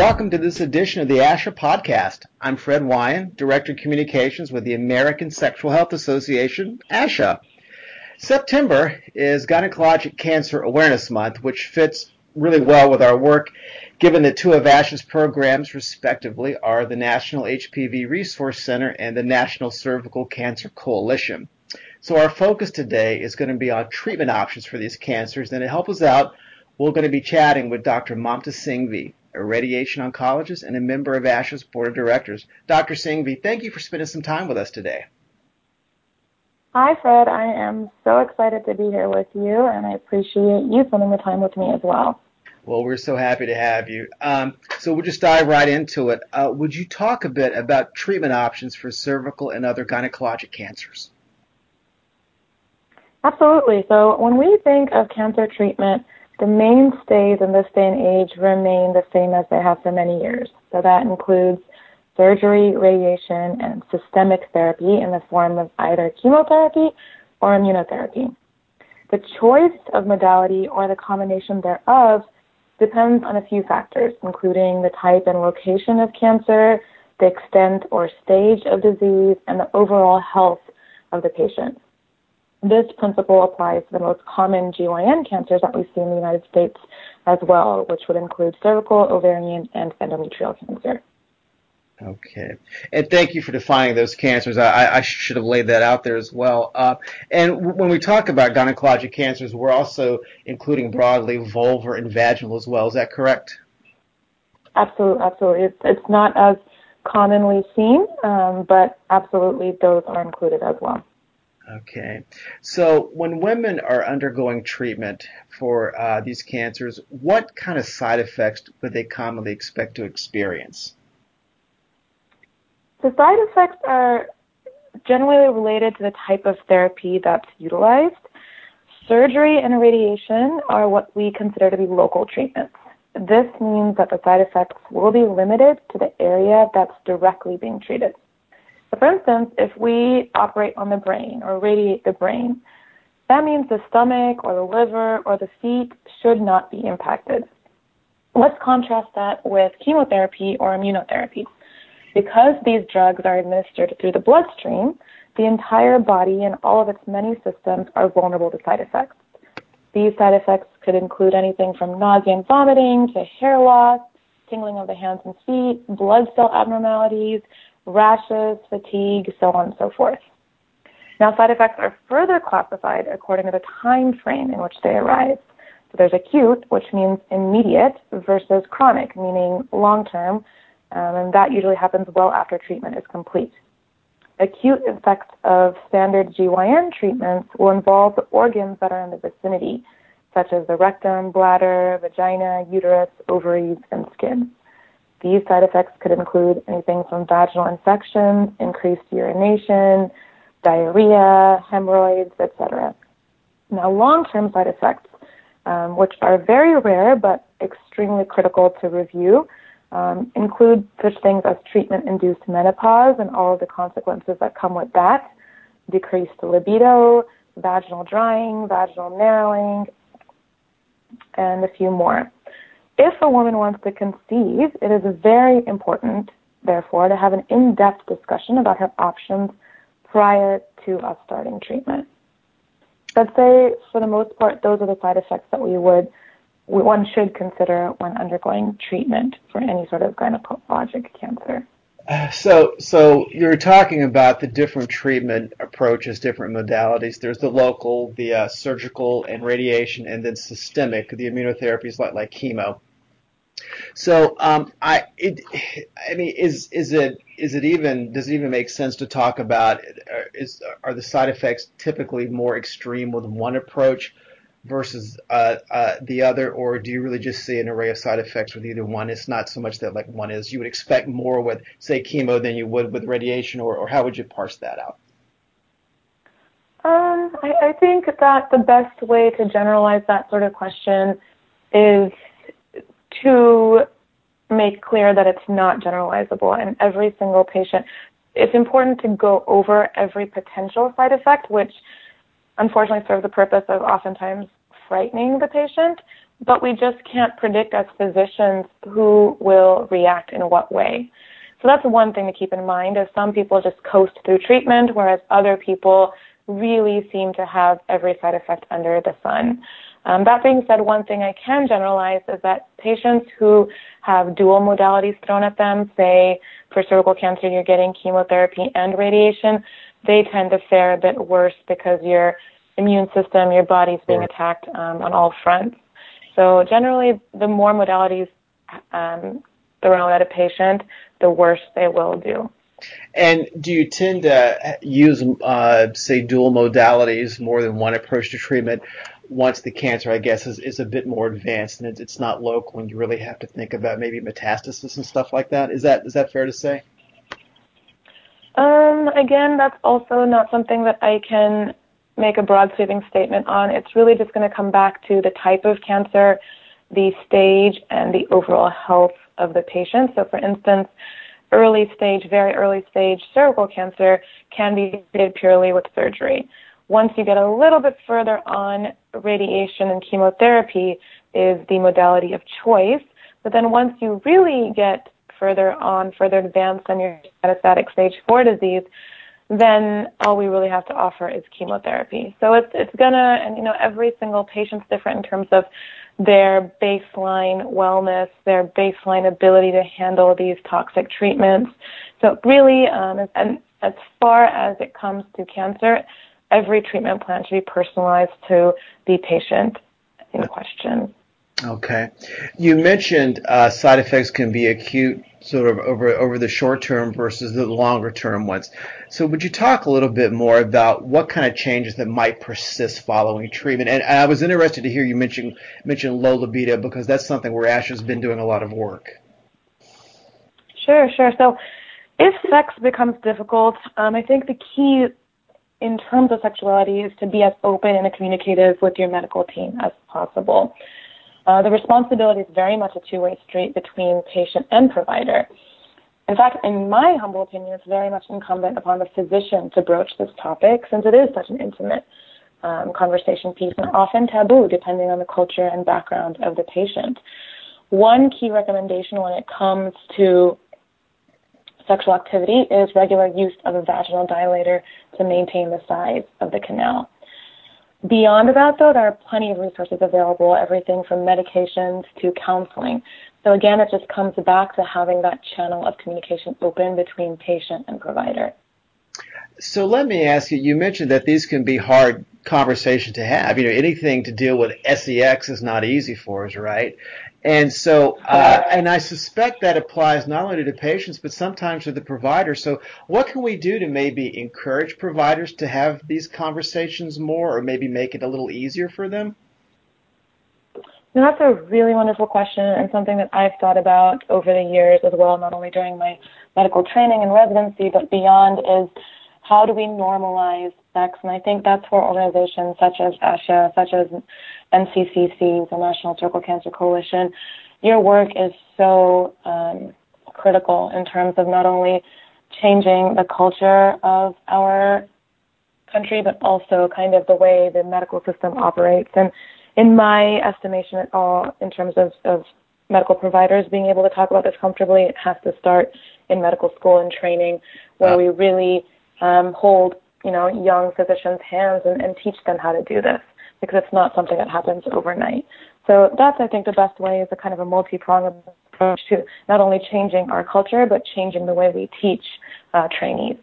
Welcome to this edition of the ASHA podcast. I'm Fred Wyand, Director of Communications with the American Sexual Health Association, ASHA. September is Gynecologic Cancer Awareness Month, which fits really well with our work, given that two of ASHA's programs, respectively, are the National HPV Resource Center and the National Cervical Cancer Coalition. So our focus today is going to be on treatment options for these cancers, and to help us out, we're going to be chatting with Dr. Mamta Singhvi, a radiation oncologist and a member of ASHA's board of directors. Dr. Singhvi, thank you for spending some time with us today. Hi, Fred. I am so excited to be here with you, and I appreciate you spending the time with me as well. Well, we're so happy to have you. Um, so we'll just dive right into it. Uh, would you talk a bit about treatment options for cervical and other gynecologic cancers? Absolutely. So when we think of cancer treatment, the mainstays in this day and age remain the same as they have for many years. So that includes surgery, radiation, and systemic therapy in the form of either chemotherapy or immunotherapy. The choice of modality or the combination thereof depends on a few factors, including the type and location of cancer, the extent or stage of disease, and the overall health of the patient. This principle applies to the most common GYN cancers that we see in the United States as well, which would include cervical, ovarian, and endometrial cancer. Okay. And thank you for defining those cancers. I, I should have laid that out there as well. Uh, and when we talk about gynecologic cancers, we're also including broadly vulvar and vaginal as well. Is that correct? Absolutely. Absolutely. It's, it's not as commonly seen, um, but absolutely those are included as well. Okay. So when women are undergoing treatment for uh, these cancers, what kind of side effects would they commonly expect to experience? The side effects are generally related to the type of therapy that's utilized. Surgery and radiation are what we consider to be local treatments. This means that the side effects will be limited to the area that's directly being treated. For instance, if we operate on the brain or radiate the brain, that means the stomach or the liver or the feet should not be impacted. Let's contrast that with chemotherapy or immunotherapy. Because these drugs are administered through the bloodstream, the entire body and all of its many systems are vulnerable to side effects. These side effects could include anything from nausea and vomiting to hair loss, tingling of the hands and feet, blood cell abnormalities, rashes, fatigue, so on and so forth. Now, side effects are further classified according to the time frame in which they arise. So there's acute, which means immediate, versus chronic, meaning long term, um, and that usually happens well after treatment is complete. Acute effects of standard GYN treatments will involve the organs that are in the vicinity, such as the rectum, bladder, vagina, uterus, ovaries, and skin. These side effects could include anything from vaginal infections, increased urination, diarrhea, hemorrhoids, etc. Now, long-term side effects, um, which are very rare but extremely critical to review, um, include such things as treatment-induced menopause and all of the consequences that come with that, decreased libido, vaginal drying, vaginal narrowing, and a few more. If a woman wants to conceive, it is very important, therefore, to have an in-depth discussion about her options prior to us starting treatment. I'd say, for the most part, those are the side effects that we would one should consider when undergoing treatment for any sort of gynecologic cancer. So, so you're talking about the different treatment approaches, different modalities. There's the local, the uh, surgical and radiation, and then systemic, the immunotherapies like like chemo. So, um, I, it, I mean, is is it is it even does it even make sense to talk about? Uh, is are the side effects typically more extreme with one approach versus uh, uh, the other, or do you really just see an array of side effects with either one? It's not so much that like one is you would expect more with say chemo than you would with radiation, or, or how would you parse that out? Um, I, I think that the best way to generalize that sort of question is to make clear that it's not generalizable and every single patient it's important to go over every potential side effect which unfortunately serves the purpose of oftentimes frightening the patient but we just can't predict as physicians who will react in what way. So that's one thing to keep in mind is some people just coast through treatment, whereas other people really seem to have every side effect under the sun. Um, that being said, one thing I can generalize is that patients who have dual modalities thrown at them, say for cervical cancer you're getting chemotherapy and radiation, they tend to fare a bit worse because your immune system, your body's being attacked um, on all fronts. So generally, the more modalities um, thrown at a patient, the worse they will do. And do you tend to use, uh, say, dual modalities, more than one approach to treatment, once the cancer, I guess, is, is a bit more advanced and it's, it's not local, and you really have to think about maybe metastasis and stuff like that? Is that is that fair to say? Um, again, that's also not something that I can make a broad sweeping statement on. It's really just going to come back to the type of cancer, the stage, and the overall health of the patient. So, for instance, early stage, very early stage cervical cancer can be treated purely with surgery. Once you get a little bit further on, radiation and chemotherapy is the modality of choice. But then once you really get further on, further advanced on your metastatic stage four disease, then all we really have to offer is chemotherapy. So it's it's gonna and you know every single patient's different in terms of their baseline wellness, their baseline ability to handle these toxic treatments. So really, um, and as far as it comes to cancer, every treatment plan should be personalized to the patient in question. Okay. You mentioned uh, side effects can be acute sort of over over the short term versus the longer term ones. So would you talk a little bit more about what kind of changes that might persist following treatment? And, I was interested to hear you mention mention low libido because that's something where Asha's been doing a lot of work. Sure, sure. So if sex becomes difficult, um, I think the key in terms of sexuality is to be as open and communicative with your medical team as possible. Uh, the responsibility is very much a two-way street between patient and provider. In fact, in my humble opinion, it's very much incumbent upon the physician to broach this topic since it is such an intimate um, conversation piece and often taboo depending on the culture and background of the patient. One key recommendation when it comes to sexual activity is regular use of a vaginal dilator to maintain the size of the canal. Beyond that, though, there are plenty of resources available, everything from medications to counseling. So again, it just comes back to having that channel of communication open between patient and provider. So let me ask you, you mentioned that these can be hard conversations to have. You know, anything to deal with sex is not easy for us, right? And so, uh, and I suspect that applies not only to patients, but sometimes to the providers. So what can we do to maybe encourage providers to have these conversations more or maybe make it a little easier for them? Now, that's a really wonderful question and something that I've thought about over the years as well, not only during my medical training and residency, but beyond is how do we normalize sex? And I think that's where organizations such as ASHA, such as NCCC, the National Cervical Cancer Coalition, your work is so um, critical in terms of not only changing the culture of our country, but also kind of the way the medical system operates. And in my estimation at all, in terms of, of medical providers being able to talk about this comfortably, it has to start in medical school and training where we really um, hold, you know, young physicians' hands and, and teach them how to do this because it's not something that happens overnight. So that's, I think, the best way is a kind of a multi-pronged approach to not only changing our culture, but changing the way we teach uh, trainees.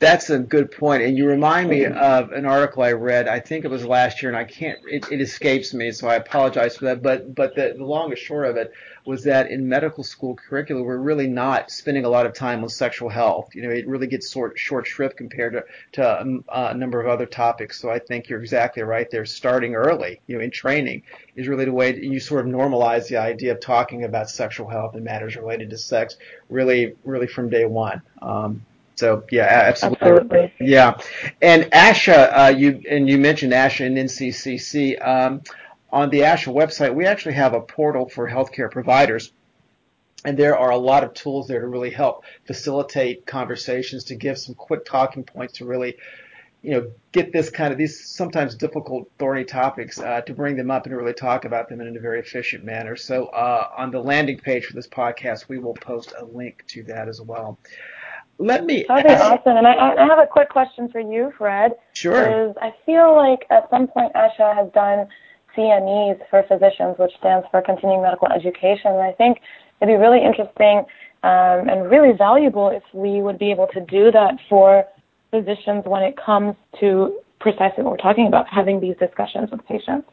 That's a good point, and you remind me of an article I read. I think it was last year, and I can't. It, it escapes me, so I apologize for that. But but the, the long and short of it was that in medical school curricula, we're really not spending a lot of time on sexual health. You know, it really gets short short shrift compared to to um, a number of other topics. So I think you're exactly right there. Starting early, you know, in training is really the way you sort of normalize the idea of talking about sexual health and matters related to sex, really really from day one. Um, so yeah, absolutely. absolutely. Yeah, and ASHA, uh, you and you mentioned ASHA and NCCC. Um, on the ASHA website, we actually have a portal for healthcare providers. And there are a lot of tools there to really help facilitate conversations, to give some quick talking points to really you know, get this kind of these sometimes difficult, thorny topics uh, to bring them up and really talk about them in a very efficient manner. So uh, on the landing page for this podcast, we will post a link to that as well. Let me. Okay, awesome. And I, I have a quick question for you, Fred. Sure. Is I feel like at some point ASHA has done CMEs for physicians, which stands for Continuing Medical Education. And I think it'd be really interesting um, and really valuable if we would be able to do that for physicians when it comes to precisely what we're talking about, having these discussions with patients,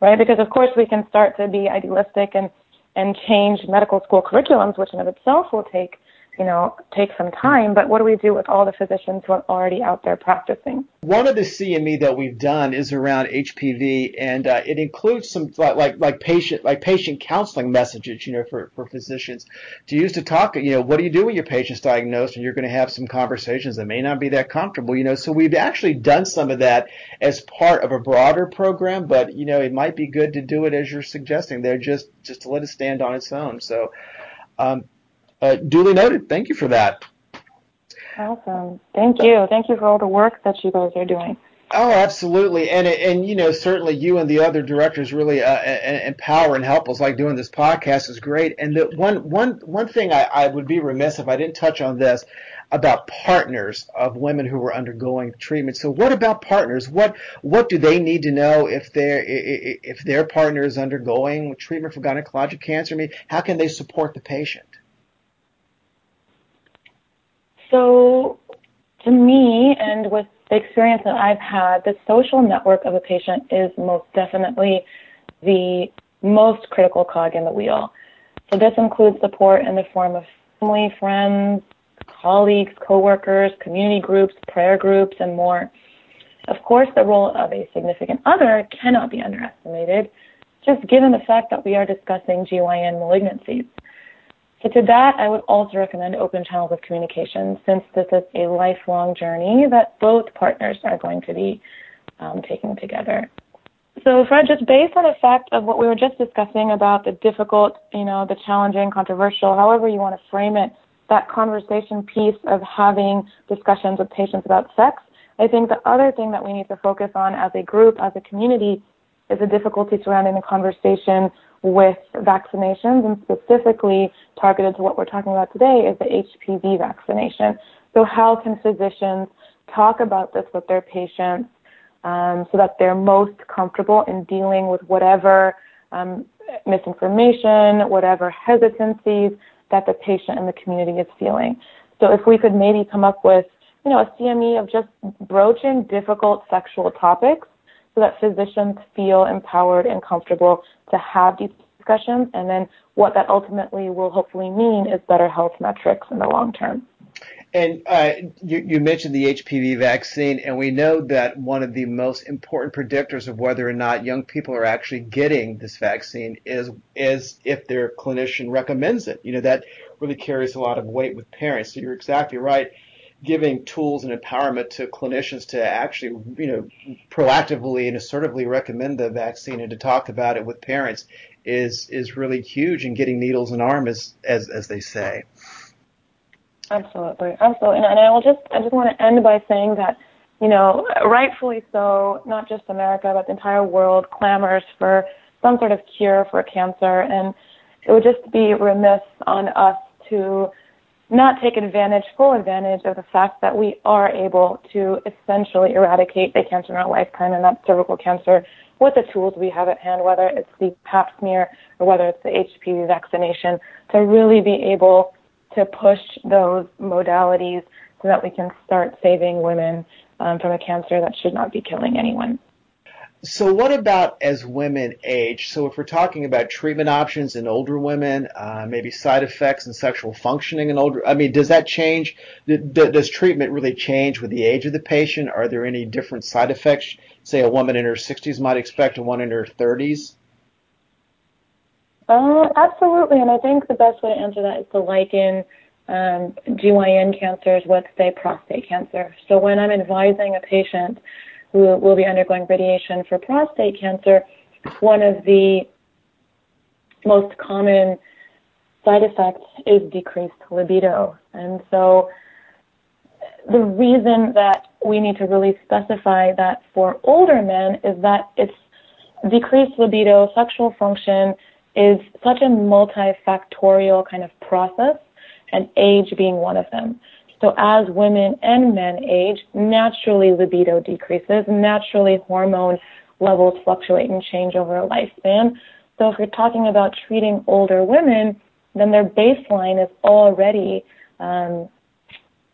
right? Because of course we can start to be idealistic and and change medical school curriculums, which in of itself will take you know, take some time, but what do we do with all the physicians who are already out there practicing? One of the CME that we've done is around HPV, and uh, it includes some like like patient like patient counseling messages, you know, for for physicians to use to talk. You know, what do you do when your patient's diagnosed, and you're going to have some conversations that may not be that comfortable. You know, so we've actually done some of that as part of a broader program, but you know, it might be good to do it as you're suggesting there, just just to let it stand on its own. So. Um, uh, duly noted. Thank you for that. Awesome. Thank you. Thank you for all the work that you guys are doing. Oh, absolutely, and and you know certainly you and the other directors really uh, empower and help us. Like doing this podcast is great. And the one one one thing I, I would be remiss if I didn't touch on this about partners of women who are undergoing treatment. So what about partners? What what do they need to know if their if their partner is undergoing treatment for gynecologic cancer? I mean, how can they support the patient? So, to me, and with the experience that I've had, the social network of a patient is most definitely the most critical cog in the wheel. So, this includes support in the form of family, friends, colleagues, coworkers, community groups, prayer groups, and more. Of course, the role of a significant other cannot be underestimated, just given the fact that we are discussing GYN malignancies. So to that, I would also recommend open channels of communication since this is a lifelong journey that both partners are going to be um, taking together. So Fred, just based on the fact of what we were just discussing about the difficult, you know, the challenging, controversial, however you want to frame it, that conversation piece of having discussions with patients about sex, I think the other thing that we need to focus on as a group, as a community, is the difficulty surrounding the conversation with vaccinations and specifically targeted to what we're talking about today is the HPV vaccination. So how can physicians talk about this with their patients um, so that they're most comfortable in dealing with whatever um, misinformation, whatever hesitancies that the patient and the community is feeling. So if we could maybe come up with, you know, a CME of just broaching difficult sexual topics so that physicians feel empowered and comfortable to have these discussions. And then what that ultimately will hopefully mean is better health metrics in the long term. And uh, you, you, mentioned the HPV vaccine, and we know that one of the most important predictors of whether or not young people are actually getting this vaccine is is if their clinician recommends it. You know that really carries a lot of weight with parents. So you're exactly right giving tools and empowerment to clinicians to actually, you know, proactively and assertively recommend the vaccine and to talk about it with parents is is really huge in getting needles in arm, as as as they say. Absolutely, absolutely, and, and I will just I just want to end by saying that you know, rightfully so, not just America but the entire world clamors for some sort of cure for cancer, and it would just be remiss on us to not take advantage, full advantage of the fact that we are able to essentially eradicate the cancer in our lifetime, and that's cervical cancer, with the tools we have at hand, whether it's the pap smear or whether it's the HPV vaccination, to really be able to push those modalities so that we can start saving women um, from a cancer that should not be killing anyone. So what about as women age? So if we're talking about treatment options in older women, uh, maybe side effects and sexual functioning in older, I mean, does that change? Does treatment really change with the age of the patient? Are there any different side effects? Say a woman in her 60s might expect a one in her 30s. Uh, absolutely, and I think the best way to answer that is to liken um, GYN cancers with, say, prostate cancer. So when I'm advising a patient who will be undergoing radiation for prostate cancer, one of the most common side effects is decreased libido. And so the reason that we need to really specify that for older men is that it's decreased libido, sexual function is such a multifactorial kind of process, and age being one of them. So as women and men age, naturally libido decreases, naturally hormone levels fluctuate and change over a lifespan. So if you're talking about treating older women, then their baseline is already um,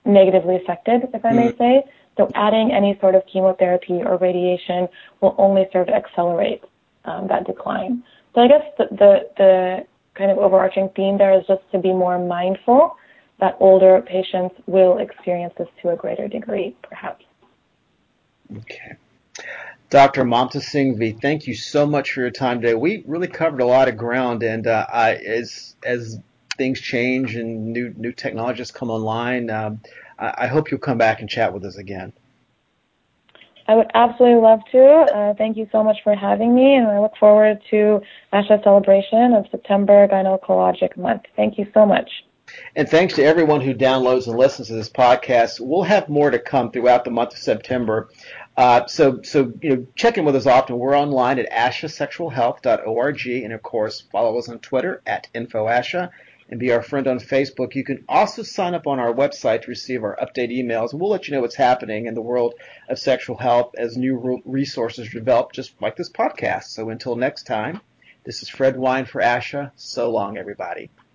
negatively affected, if I may mm. say. So adding any sort of chemotherapy or radiation will only serve to accelerate um, that decline. So I guess the, the, the kind of overarching theme there is just to be more mindful that older patients will experience this to a greater degree, perhaps. Okay. Dr. Mamta thank you so much for your time today. We really covered a lot of ground, and uh, I, as as things change and new new technologies come online, um, I, I, hope you'll come back and chat with us again. I would absolutely love to. Uh, thank you so much for having me, and I look forward to ASHA celebration of September Gynecologic Month. Thank you so much. And thanks to everyone who downloads and listens to this podcast. We'll have more to come throughout the month of September. Uh, so, so you know, check in with us often. We're online at ashasexualhealth.org, and of course, follow us on Twitter at InfoASHA, and be our friend on Facebook. You can also sign up on our website to receive our update emails, and we'll let you know what's happening in the world of sexual health as new resources develop, just like this podcast. So, until next time, this is Fred Wyand for ASHA. So long, everybody.